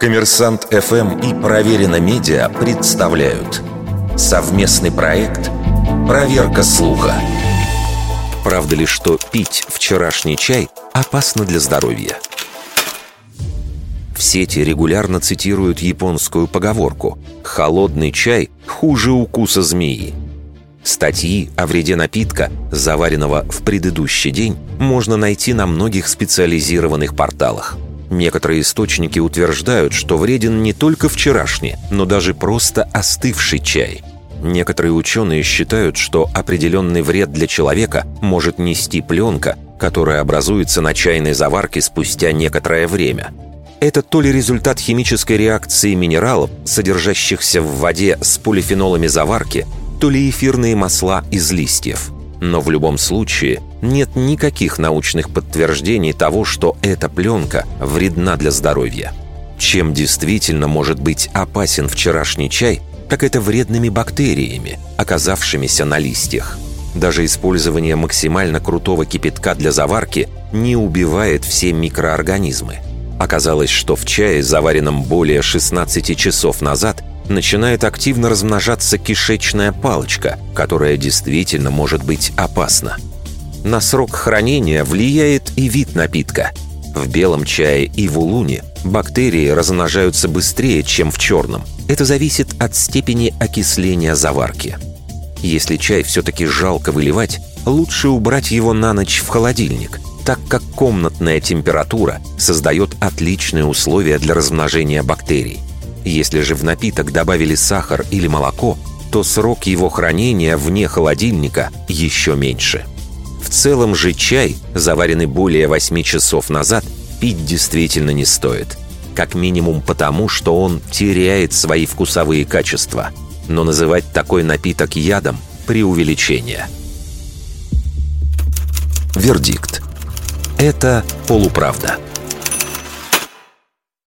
Коммерсант ФМ и Проверено Медиа представляют совместный проект «Проверка слуха». Правда ли, что пить вчерашний чай опасно для здоровья? В сети регулярно цитируют японскую поговорку «Холодный чай хуже укуса змеи». Статьи о вреде напитка, заваренного в предыдущий день, можно найти на многих специализированных порталах – Некоторые источники утверждают, что вреден не только вчерашний, но даже просто остывший чай. Некоторые ученые считают, что определенный вред для человека может нести пленка, которая образуется на чайной заварке спустя некоторое время. Это то ли результат химической реакции минералов, содержащихся в воде с полифенолами заварки, то ли эфирные масла из листьев – но в любом случае нет никаких научных подтверждений того, что эта пленка вредна для здоровья. Чем действительно может быть опасен вчерашний чай, так это вредными бактериями, оказавшимися на листьях. Даже использование максимально крутого кипятка для заварки не убивает все микроорганизмы. Оказалось, что в чае, заваренном более 16 часов назад, начинает активно размножаться кишечная палочка, которая действительно может быть опасна. На срок хранения влияет и вид напитка. В белом чае и в улуне бактерии размножаются быстрее, чем в черном. Это зависит от степени окисления заварки. Если чай все-таки жалко выливать, лучше убрать его на ночь в холодильник, так как комнатная температура создает отличные условия для размножения бактерий. Если же в напиток добавили сахар или молоко, то срок его хранения вне холодильника еще меньше. В целом же чай, заваренный более 8 часов назад, пить действительно не стоит. Как минимум потому, что он теряет свои вкусовые качества. Но называть такой напиток ядом – преувеличение. Вердикт. Это полуправда.